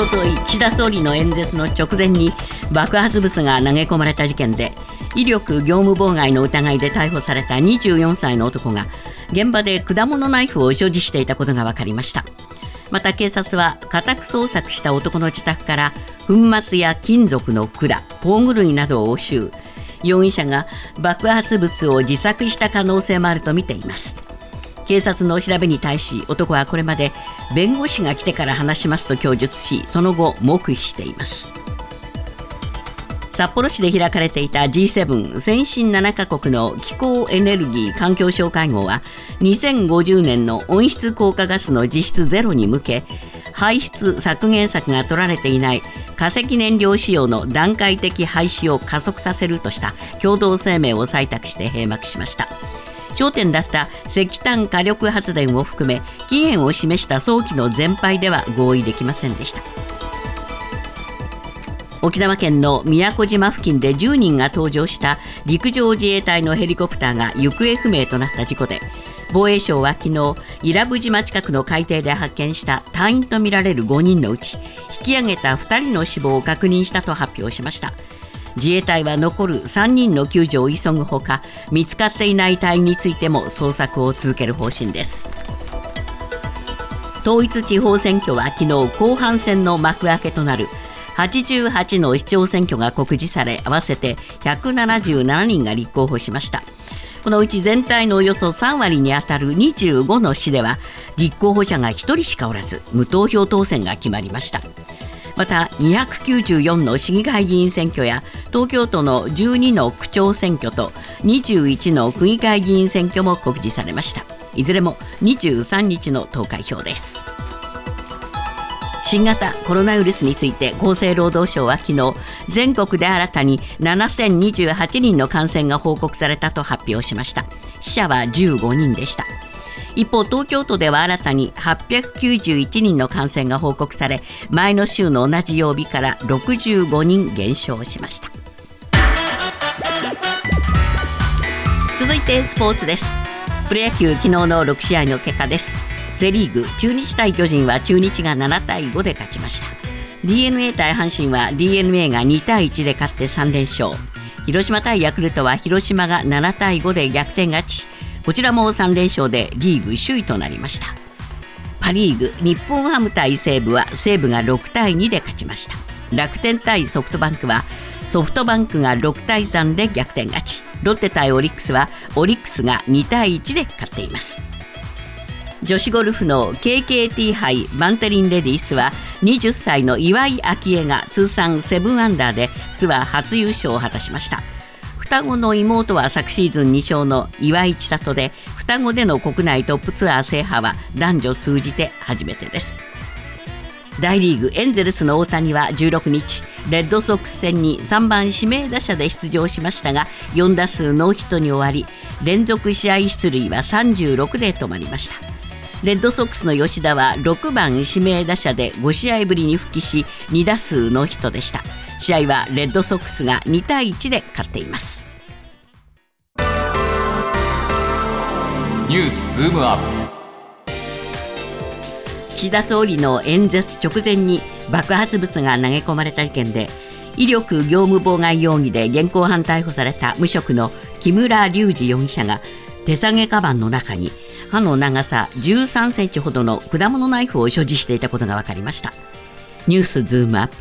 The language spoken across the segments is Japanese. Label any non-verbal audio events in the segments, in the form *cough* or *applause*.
ととい岸田総理の演説の直前に爆発物が投げ込まれた事件で威力業務妨害の疑いで逮捕された24歳の男が現場で果物ナイフを所持していたことが分かりました。また警察は家宅捜索した男の自宅から粉末や金属の管工具類などを押収。容疑者が爆発物を自作した可能性もあるとみています。警察の調べに対し男はこれまで弁護士が来てから話しますと供述しその後黙秘しています。札幌市で開かれていた G7 先進7カ国の気候エネルギー環境省会合は2050年の温室効果ガスの実質ゼロに向け排出削減策が取られていない化石燃料使用の段階的廃止を加速させるとした共同声明を採択して閉幕しました。焦点だった石炭火力発電を含め期限を示した早期の全廃では合意できませんでした。沖縄県の宮古島付近で10人が搭乗した陸上自衛隊のヘリコプターが行方不明となった事故で防衛省は昨日伊良部島近くの海底で発見した隊員とみられる5人のうち引き上げた2人の死亡を確認したと発表しました。自衛隊は残る3人の救助を急ぐほか見つかっていない隊員についても捜索を続ける方針です。統一地方選挙は昨日後半戦の幕開けとなる。88の市長選挙が告示され合わせて177人が立候補しました。このうち全体のおよそ3割にあたる25の市では立候補者が1人しかおらず無投票当選が決まりました。また294の市議会議員選挙や東京都の12の区長選挙と21の区議会議員選挙も告示されました。いずれも23日の投開票です。新型コロナウイルスについて厚生労働省は昨日全国で新たに7028人の感染が報告されたと発表しました。死者は15人でした。一方東京都では新たに891人の感染が報告され前の週の同じ曜日から65人減少しました。続いてスポーツです。プロ野球昨日の6試合の結果です。セ・リーグ中日対巨人は中日が7対5で勝ちました。d n a 対阪神は d n a が2対1で勝って3連勝。広島対ヤクルトは広島が7対5で逆転勝ち。こちらも3連勝でリーグ首位となりました。パ・リーグ日本ハム対西武は西武が6対2で勝ちました。楽天対ソフトバンクはソフトバンクが6対3で逆転勝ち。ロッテ対オリックスはオリックスが2対1で勝っています。女子ゴルフの KKT 杯バンテリンレディースは20歳の岩井明恵が通算7アンダーでツアー初優勝を果たしました。双子の妹は昨シーズン2勝の岩井千里で双子での国内トップツアー制覇は男女通じて初めてです。大リーグエンゼルスの大谷は16日レッドソックス戦に3番指名打者で出場しましたが4打数ノーヒットに終わり連続試合出塁は36で止まりました。レッドソックスの吉田は6番指名打者で5試合ぶりに復帰し2打数ノーヒットでした。試合はレッドソックスが2対1で勝っています。ニュースズームアップ。岸田総理の演説直前に爆発物が投げ込まれた事件で威力業務妨害容疑で現行犯逮捕された無職の木村隆二容疑者が手提げカバンの中に刃の長さ13センチほどの果物ナイフを所持していたことが分かりました。ニュースズームアップ。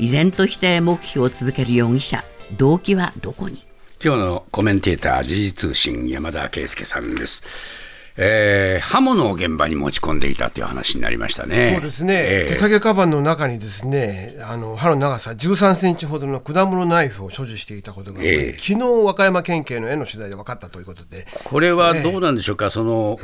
依然として黙秘を続ける容疑者動機はどこに？今日のコメンテーター時事通信山田圭介さんです。えー、刃物を現場に持ち込んでいたという話になりましたね。そうですね、えー、手提げカバンの中にですねあの刃の長さ13センチほどの果物ナイフを所持していたことが、えー、昨日和歌山県警の絵の取材で分かったということで。これはどうなんでしょうか、えー、その、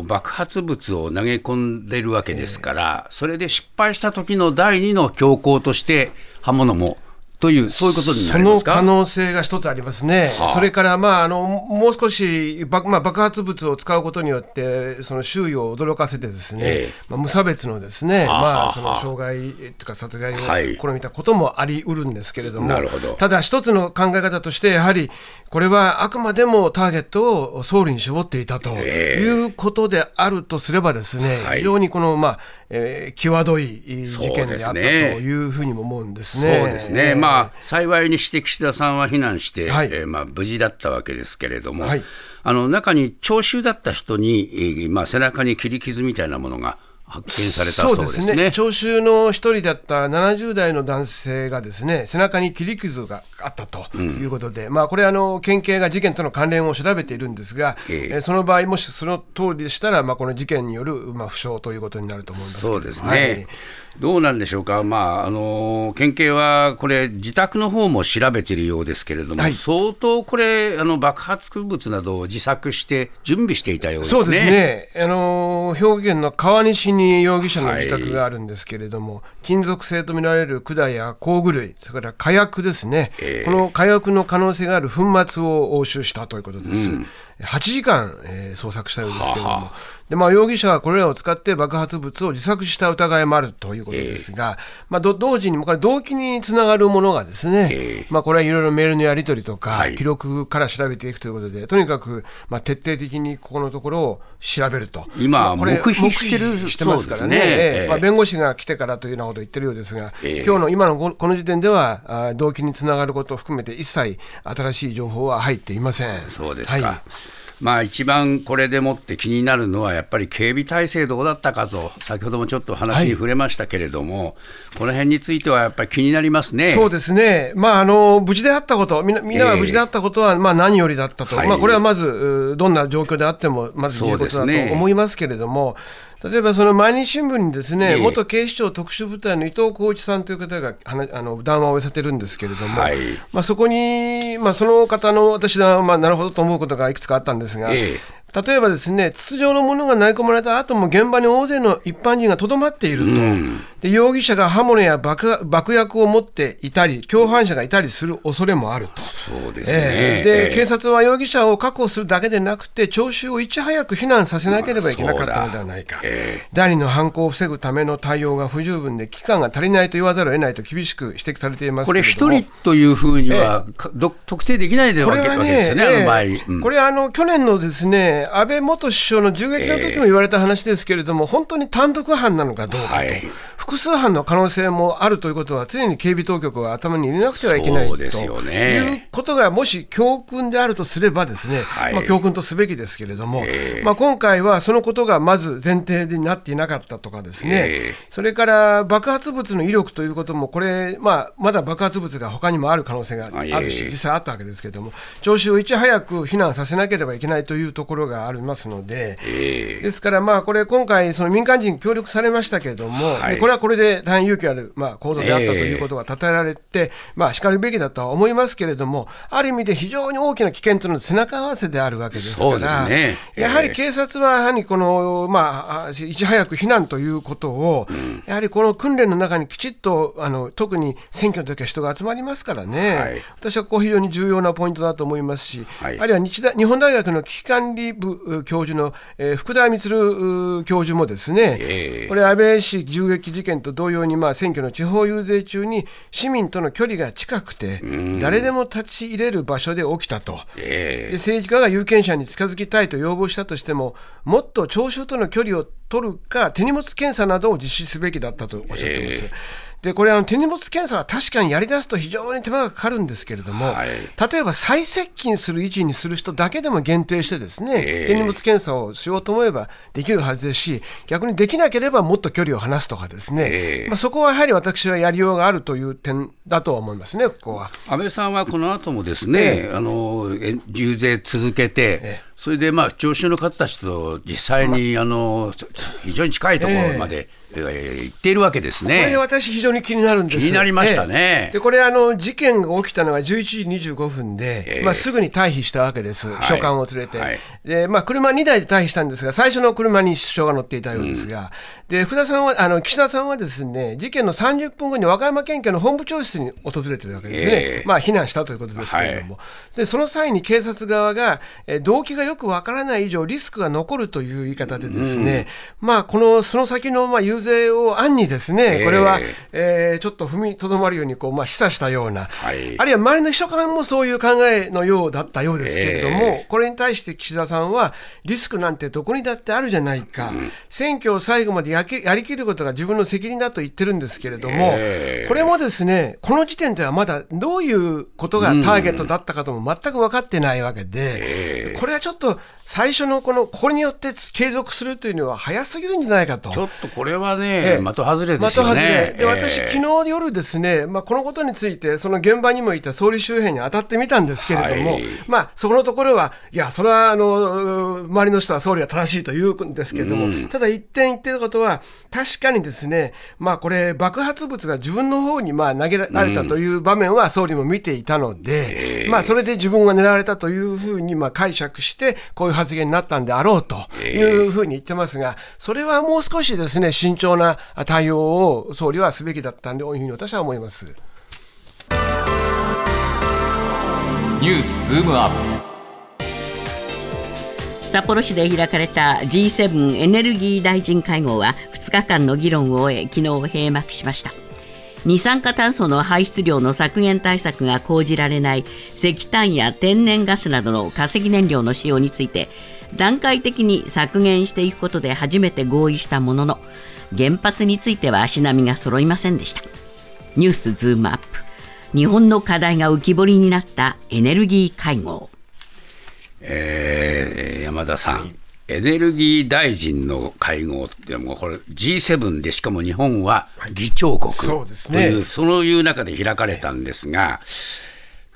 うん、爆発物を投げ込んでるわけですから、それで失敗した時の第二の強行として刃物もという、そういうことになりますか？可能性が一つありますね、はあ。それから、まあ、あのもう少し爆,、まあ、爆発物を使うことによって、その周囲を驚かせて、ですね、ええ。まあ、無差別のですね、はあまあ、はあその傷害というか殺害をはい。試みたこともありうるんですけれども、なるほど。ただ一つの考え方として、やはりこれはあくまでもターゲットを総理に絞っていたとええ。いうことであるとすれば、ですね、はい。非常にこの、まあえー際どい事件であったというふうにも思うんですそうね。ですね、まあ、幸いにして岸田さんは避難して、はい。えーまあ、無事だったわけですけれども、はい。あの中に聴衆だった人に、えーまあ、背中に切り傷みたいなものが発見されたそうですね。聴衆の一人だった70代の男性がですね背中に切り傷があったということで、まあ、これあの、県警が事件との関連を調べているんですが、ええ。えーその場合、もしその通りでしたら、まあ、この事件による、まあ、負傷ということになると思いますそうですね、はいどうなんでしょうか、まああの県警はこれ、自宅の方も調べているようですけれども、はい。相当これ、あの爆発物などを自作して準備していたようですね。そうですね、あの兵庫県の川西に容疑者の自宅があるんですけれども、金属製とみられる管や工具類、それから火薬ですね、ええ。この火薬の可能性がある粉末を押収したということです。8時間、えー捜索したようですけれども、でまあ、容疑者はこれらを使って爆発物を自作した疑いもあるということですが、まあ、ど同時にもこれ動機につながるものがですね、ええまあ、これはいろいろメールのやり取りとか、はい記録から調べていくということで、とにかく、まあ、徹底的にここのところを調べると。今まあこれ黙秘してるしてますからね。ねええええまあ、弁護士が来てからというようなことを言ってるようですが、ええ今日の今のここの時点では、あ動機につながることを含めて、一切新しい情報は入っていません。そうですか。はいまあ一番これでもって気になるのは、やっぱり警備体制どうだったかと、先ほどもちょっと話に触れましたけれども、この辺についてはやっぱり気になりますね。そうですね、まあ、あの無事であったこと、みんなみんなが無事であったことは、まあ、何よりだったと、はい。まあ、これはまず、うどんな状況であっても、まず言えることだと思いますけれども、例えばその毎日新聞にですね、ええ元警視庁特殊部隊の伊藤浩一さんという方が話あの談話を寄せてるんですけれども、はいまあ、そこに、まあ、その方の私は、まあ、なるほどと思うことがいくつかあったんですが。え例えばですね筒状のものが投げ込まれた後も現場に大勢の一般人がとどまっていると、で容疑者が刃物や爆爆薬を持っていたり共犯者がいたりする恐れもあると。そうですね。ええ。で、ええ。警察は容疑者を確保するだけでなくて、聴衆をいち早く避難させなければいけなかったのではないか、え第二の犯行を防ぐための対応が不十分で、期間が足りないと言わざるを得ないと厳しく指摘されていますこれ、一人というふうには、かど特定できないでわけですよね、あの場合。ええうん。これはあの去年のですね安倍元首相の銃撃の時も言われた話ですけれども、本当に単独犯なのかどうかと、はい。複数犯の可能性もあるということは、常に警備当局は頭に入れなくてはいけないということがもし教訓であるとすれば、ですね、はい。まあ、教訓とすべきですけれども、ええ。まあ、今回はそのことがまず前提になっていなかったとかですね、ええ。それから爆発物の威力ということも、これ、まあ、まだ爆発物が他にもある可能性があるし、ええ。実際あったわけですけれども、聴衆をいち早く避難させなければいけないというところがありますので、ええ。ですから、まあ、これ、今回、その民間人協力されましたけれども、はい。でこれはこれで大変勇気ある、まあ、行動であったということが称えられて、まあ、しかるべきだとは思いますけれども、ある意味で非常に大きな危険というのは背中合わせであるわけですから、ねええやはり警察はやはりこの、まあ、いち早く避難ということを、やはりこの訓練の中にきちっと、あの特に選挙の時は人が集まりますからね、はい。私はここ非常に重要なポイントだと思いますし、はい。あるいは日大日本大学の危機管理部う教授の、えー福田充う教授もですね、ええ。これ、安倍氏銃撃事件と同様に、まあ、選挙の地方遊説中に市民との距離が近くて、誰でも立ち入れる場所で起きたと。えで政治家が有権者に近づきたいと要望したとしても、もっと聴衆との距離を取るか、手荷物検査などを実施すべきだったとおっしゃってます。でこれあの手荷物検査は確かにやりだすと非常に手間がかかるんですけれども、はい。例えば再接近する位置にする人だけでも限定してですね、ええ。手荷物検査をしようと思えばできるはずですし逆にできなければもっと距離を離すとかですね、ええ。まあ、そこはやはり私はやりようがあるという点だとは思いますねここは。安倍さんはこの後もですね、あのえ遊説続けて、それでまあ聴衆の方たちと実際に、あ。の非常に近いところまでえー言っているわけですこれね。私非常に気になるんです。気になりましたね。ええ。でこれあの事件が起きたのが11時25分で、ええ。まあ、すぐに退避したわけです、い。書簡を連れて、はい。でまあ、車2台で退避したんですが最初の車に首相が乗っていたようですが、で福田さんはあの岸田さんはですね事件の30分後に和歌山県警の本部長室に訪れてるわけですね、ええ。まあ、避難したということですけれども、でその際に警察側が、えー動機がよくわからない以上リスクが残るという言い方でですね、まあ、このその先のまあ遊説を暗にですね、これは、えーちょっと踏みとどまるようにこう、まあ、示唆したような、はい。あるいは周りの秘書官もそういう考えのようだったようですけれども、えこれに対して岸田さんは、リスクなんてどこにだってあるじゃないか、選挙を最後までやきやりきることが自分の責任だと言ってるんですけれども、ええ。これもですね、この時点ではまだどういうことがターゲットだったかとも全く分かってないわけで、これはちょっと最初のこの、これによって継続するというのは早すぎるんじゃないかと。ちょっとこれはえね、え的外れですよね。れ。で私、え。え昨日夜ですね、まあ、このことについて、その現場にもいた総理周辺に当たってみたんですけれども、はい。まあ、そこのところは、いや、それはあの周りの人は総理は正しいと言うんですけれども、ただ一点言ってることは、確かにですね、まあ、これ、爆発物が自分の方にまあ投げられたという場面は総理も見ていたので、まあ、それで自分が狙われたというふうにまあ解釈して、こういう発言になったんであろうというふうに言ってますが、それはもう少しですね、慎重な対応を総理はすべきだったんで、というふうに私は思います。ニュースズームアッ札幌市で開かれた G7 エネルギー大臣会合は2日間の議論を終え昨日閉幕しました二酸化炭素の排出量の削減対策が講じられない石炭や天然ガスなどの化石燃料の使用について段階的に削減していくことで初めて合意したものの原発については足並みが揃いませんでした。ニュースズームアップ。日本の課題が浮き彫りになったエネルギー会合。えー山田さん、エネルギー大臣の会合ってもうこれ G7 でしかも日本は議長国。という、ねそういう中で開かれたんですが、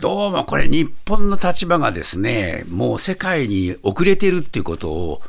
どうもこれ日本の立場がですね、もう世界に遅れてるっていうことを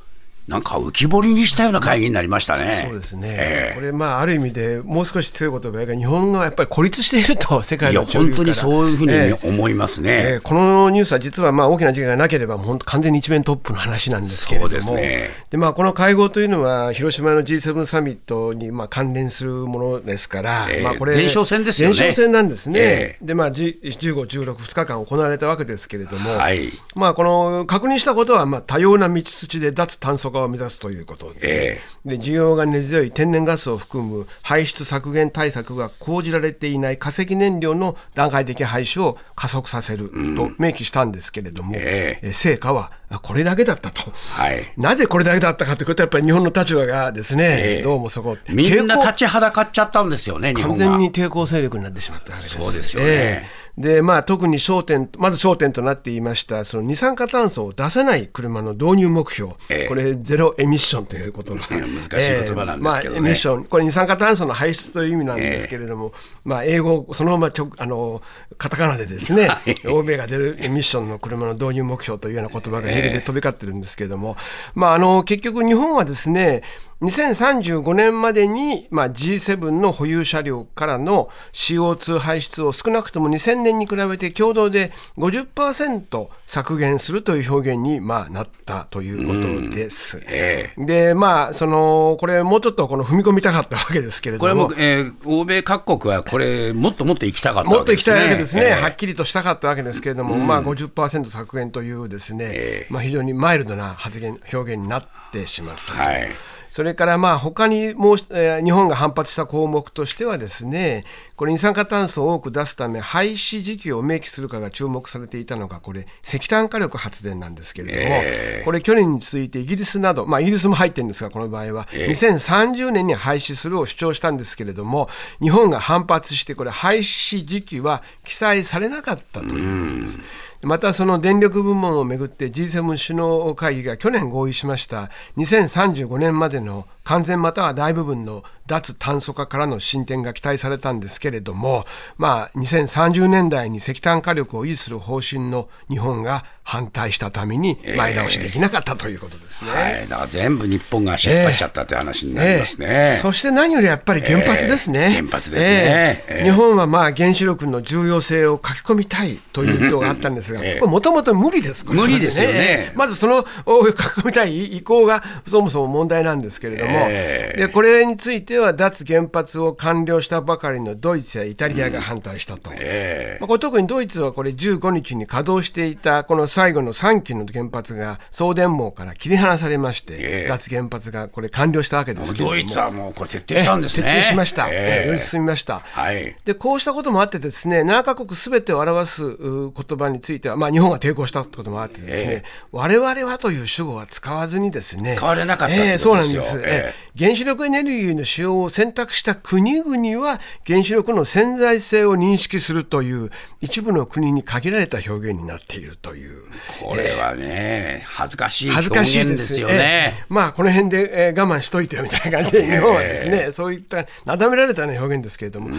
なんか浮き彫りにしたような会議になりましたね。そうですね、ええ。これ、まあ、ある意味でもう少し強い言葉が日本のやっぱり孤立していると、世界いやの潮流から本当にそういうふうにええ。思いますね。えーこのニュースは実はまあ大きな事件がなければ、本当、完全に一面トップの話なんですけれども、ですね。でまあ、この会合というのは、広島の G7 サミットにまあ関連するものですから、えーまあ、これ、前哨戦ですよね。前哨戦なんですね、えでまあ、G- 15、16、2日間行われたわけですけれども、はい。まあ、この確認したことは、まあ、多様な道筋で脱炭素化を目指すということで。えで需要が根強い天然ガスを含む排出削減対策が講じられていない化石燃料の段階的廃止を加速させると明記したんですけれども、ええ成果はあこれだけだったと。はいなぜこれだけだったかということは、やっぱり日本の立場がですね、ええどうもそこ、みんな立ちはだかっちゃったんですよね、日完。全に抵抗勢力になってしまったわけです。そうですよねええでまあ、特に焦点、まず焦点となっていました、その二酸化炭素を出さない車の導入目標、ええ。これ、ゼロエミッションという言葉、*laughs* いや難しい言葉なんですけどね。ええ。まあ、エミッション、これ、二酸化炭素の排出という意味なんですけれども、まあ、英語、そのままちょあのカタカナでですね、*laughs* はい。欧米が出るエミッションの車の導入目標というような言葉が英語で飛び交ってるんですけれども、まあ、あの結局、日本はですね、2035年までに、まあ、G7 の保有車両からの CO2 排出を少なくとも2000年に比べて共同で50%削減するという表現に、まあ、なったということです。えでまあそのこれもうちょっとこの踏み込みたかったわけですけれども。これも、えー欧米各国はこれ、もっともっと行きたかったもっと行きわけですね。たいわけですね、えーはっきりとしたかったわけですけれども、まあ、50%削減というですね、ええ。まあ、非常にマイルドな発言、表現になってしまったと。はいそれからまあ他にもう、えー日本が反発した項目としてはですねこれ二酸化炭素を多く出すため廃止時期を明記するかが注目されていたのがこれ石炭火力発電なんですけれども、えーこれ去年に続いてイギリスなど、まあ、イギリスも入ってるんですがこの場合は、2030年に廃止するを主張したんですけれども日本が反発してこれ廃止時期は記載されなかったということです。またその電力部門をめぐって G7 首脳会議が去年合意しました。2035年までの完全または大部分の脱炭素化からの進展が期待されたんですけれども、まあ、2030年代に石炭火力を維持する方針の日本が反対したために前倒しできなかったということですね。はい、だから全部日本が足引っ張っちゃったって話になりますね。ええ。そして何よりやっぱり原発ですね。ええ。原発ですね。ええ。日本はまあ原子力の重要性を書き込みたいという意図があったんですが、もともと無理です。これ無理ですよね。ええまずそのお *laughs* 書き込みたい意向がそもそも問題なんですけれども、ええ。でこれについては脱原発を完了したばかりのドイツやイタリアが反対したと。えまあ、これ特にドイツはこれ15日に稼働していたこの最後の3基の原発が送電網から切り離されまして、ええ。脱原発がこれ完了したわけですけれども。ドイツはもうこれ徹底したんですね。ええ徹底しました、ええ。えよりえ進みました。はい。でこうしたこともあってですね7カ国すべてを表すう言葉については、まあ、日本が抵抗したってこともあってですね、え我々はという主語は使わずにですね使われなかったええことですよ。そうなんです、えええ原子力エネルギーの使用を選択した国々は原子力の潜在性を認識するという一部の国に限られた表現になっているという。これはね、恥ずかしい恥ず表かしいで現ですすよええ。ね。まあこの辺で、えー我慢しといてよみたいな感じで *laughs* 日本はですね、そういったなだめられたような表現ですけれども、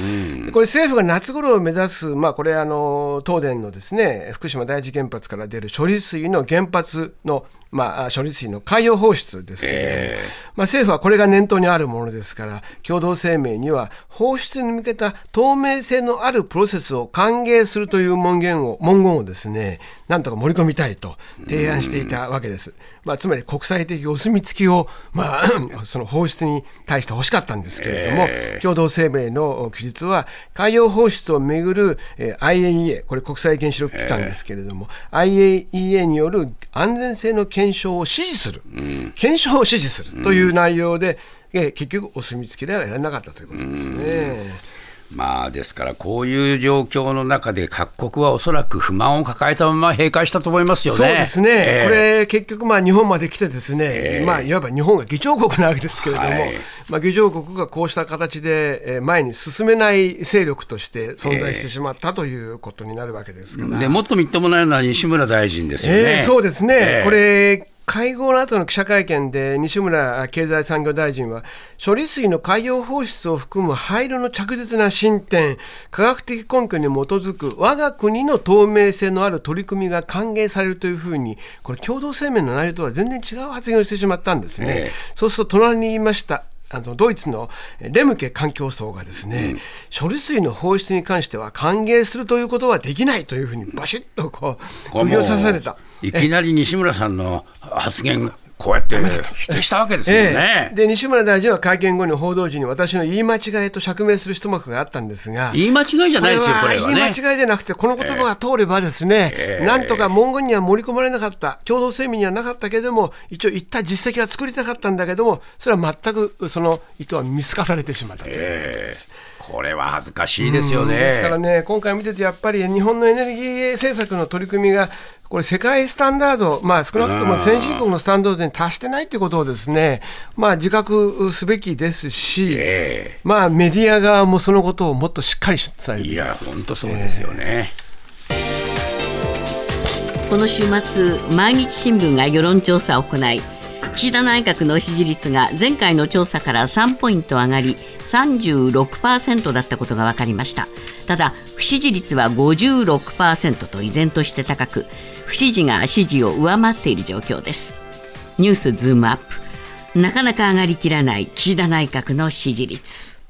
これ政府が夏頃を目指すまあこれあの東電のですね福島第一原発から出る処理水の原発のまあ処理水の海洋放出ですけれども、え。まあ政府はこれが念頭にあるものですから共同声明には放出に向けた透明性のあるプロセスを歓迎するという文言を文言をですねなんとか盛り込みたいと提案していたわけです。まあ、つまり国際的お墨付きを、まあ、*clears throat* その放出に対して欲しかったんですけれども、え共同声明の記述は海洋放出をめぐる、えー IAEA これ国際原子力機関ですけれども、IAEA による安全性の検証を支持する、検証を支持するという内容で、えー結局お墨付きではやらなかったということですね。まあですから、こういう状況の中で、各国はおそらく不満を抱えたまま閉会したと思いますよね。そうですね、ええこれ、結局、まあ、日本まで来て、ですね、ええまあ、いわば日本が議長国なわけですけれども、はいまあ、議長国がこうした形で、えー前に進めない勢力として存在してしまったということになるわけですから。でもっとみっともないのは西村大臣ですよね。ええそうですね、ええこれ、会合の後の記者会見で西村経済産業大臣は処理水の海洋放出を含む廃炉の着実な進展科学的根拠に基づく我が国の透明性のある取り組みが歓迎されるというふうにこれ共同声明の内容とは全然違う発言をしてしまったんですね。ええそうすると隣に言いましたあのドイツのえレムケ環境層がですね、処理水の放出に関しては歓迎するということはできないというふうにバシッとこう釘を刺された。いきなり西村さんの発言、こうやって否定したわけですよねええ。で西村大臣は会見後に報道陣に私の言い間違いと釈明する一幕があったんですが。言い間違いじゃないですよ、これはね。言い間違いじゃなくて、この言葉が通ればですね、ええなんとか文言には盛り込まれなかった、共同声明にはなかったけれども、一応言った実績は作りたかったんだけども、それは全くその意図は見透かされてしまったという。ええこれは恥ずかしいですよね。ですからね、今回見てて、やっぱり日本のエネルギー政策の取り組みが、これ、世界スタンダード、まあ、少なくとも先進国のスタンダードに達してないということをですね、まあ、自覚すべきですし、えまあ、メディア側もそのことをもっとしっかり伝える。いや、本当そうですよね。この週末毎日新聞が世論調査を行い岸田内閣の支持率が前回の調査から3ポイント上がり36%だったことが分かりました。ただ不支持率は56%と依然として高く不支持が支持を上回っている状況です。ニュースズームアップ。なかなか上がりきらない岸田内閣の支持率。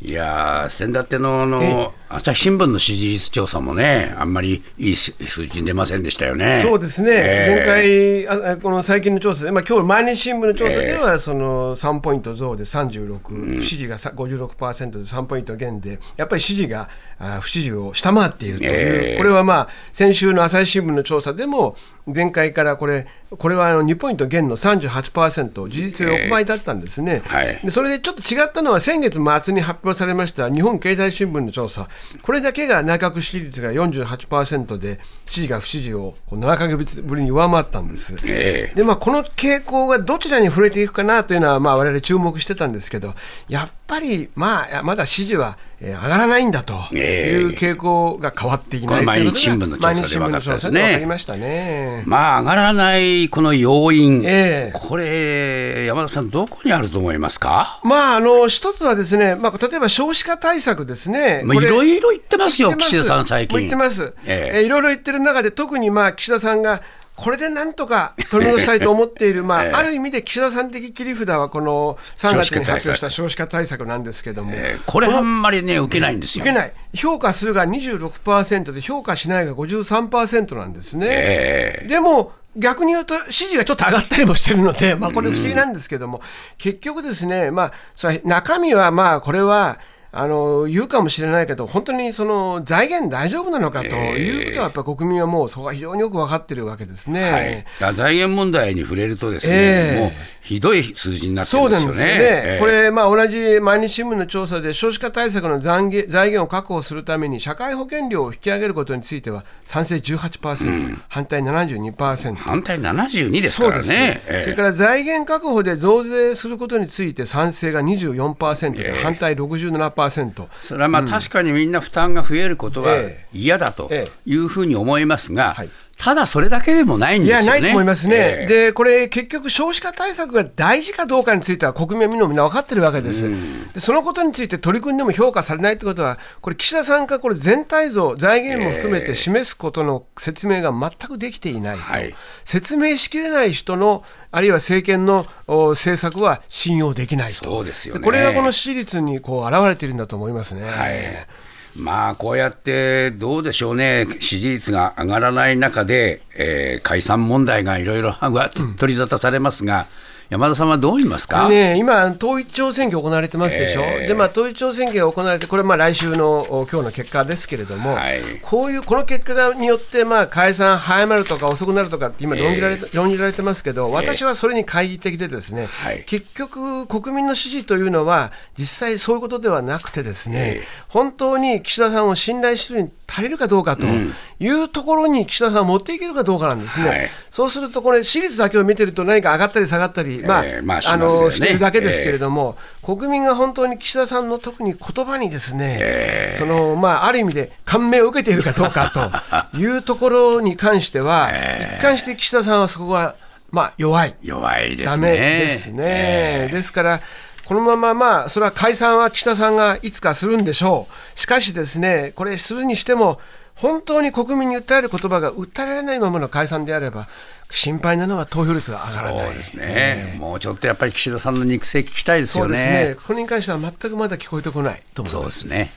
いやー、先だってのあの朝日新聞の支持率調査もね、あんまりいい数字に出ませんでしたよね。そうですね、ええ。前回あ、この最近の調査で、まあ今日毎日新聞の調査では、その3ポイント増で36、不支持がさ56%で3ポイント減で、やっぱり支持があ不支持を下回っているという、ええ。これはまあ先週の朝日新聞の調査でも、前回からこれ、これはあの2ポイント減の38%、事実上6倍だったんですね。はい。でそれでちょっと違ったのは、先月末に発表されました日本経済新聞の調査、これだけが内閣支持率が48%で、支持が不支持をこう7か月ぶりに上回ったんです。ええでまあ、この傾向がどちらに触れていくかなというのは、まあ、我々注目してたんですけど、やっぱり、まあ、まだ支持は、ええー上がらないんだとええ。いう傾向が変わっていないこれ毎日新聞の調査で毎日新聞の調査で分かりましたね。まあ上がらないこの要因、ええ。これ、山田さん、どこにあると思いますか、まあ、あの一つはですね、まあ、例えば少子化対策ですね、いろいろ言ってますよ、す。岸田さん、最近。言ってます、ええ。えーいろいろ言ってる中で、特にまあ岸田さんが、これでなんとか取り戻したいと思っている、*laughs* まあええある意味で岸田さん的切り札は、この3月に発表した少子化対策なんですけども、えーこれ、あんまりね、受けないんですよ。受けない、評価するが26%で、評価しないが53%なんですね。えでも逆に言うと、支持がちょっと上がったりもしてるので、まあ、これ不思議なんですけども、結局ですね、まあ、それ中身はまあこれは、あの言うかもしれないけど、本当にその財源大丈夫なのかということは、やっぱり国民はもうそこは非常によく分かってるわけですね。はい、財源問題に触れるとですね、ええもうひどい数字になってるそうんですよね。よね、ええ。これ、まあ、同じ毎日新聞の調査で、少子化対策の財源財源を確保するために、社会保険料を引き上げることについては、賛成18%、反対72%。反対72ですからそうです、ね。ええ。それから財源確保で増税することについて賛成が24%で、反対67%、それはまあ確かにみんな負担が増えることはええ。嫌だとえ。いうふうに思いますがはい、ただそれだけでもないんいや、ですよね。ないと思いますね、ええ。でこれ、結局、少子化対策が大事かどうかについては、国民はみんな分かってるわけです、でそのことについて取り組んでも評価されないということは、これ、岸田さんがこれ全体像、財源も含めて示すことの説明が全くできていないと、はい。説明しきれない人の、あるいは政権のお政策は信用できないと、そうですよね。これがこの支持率にこう現れているんだと思いますね。はいまあこうやってどうでしょうね、支持率が上がらない中で、えー解散問題がいろいろ *laughs* 取り沙汰されますが、山田さんはどう見ますか、ね、今、統一地方選挙行われてますでしょ、ええ。でまあ、統一地方選挙が行われて、これ、まあ来週のお今日の結果ですけれども、はい。こういうこの結果がによって、まあ、解散早まるとか遅くなるとかって今論じられて、論じられてますけど、私はそれに懐疑的で、ですね、はい。結局、国民の支持というのは、実際そういうことではなくて、ですね、ええ。本当に岸田さんを信頼するに足りるかどうかというところに岸田さんを持っていけるかどうかなんですね。はいそうすると、これ、私立だけを見てると、何か上がったり下がったり、まあええまあしねのしてるだけですけれども、国民が本当に岸田さんの特に言葉にですね、そのまあ、ある意味で感銘を受けているかどうかと *laughs* いうところに関しては、一貫して岸田さんはそこは、まあ、弱い。弱いですダね。メですね。ですから、このまままあ、それは解散は岸田さんがいつかするんでしょう。しかしですね、これするにしても、本当に国民に訴える言葉が訴えられないままの解散であれば、心配なのは投票率が上がらない。そうですね、もうちょっとやっぱり岸田さんの肉声聞きたいですよね。そうですね。これに関しては全くまだ聞こえてこないと思います。そうですね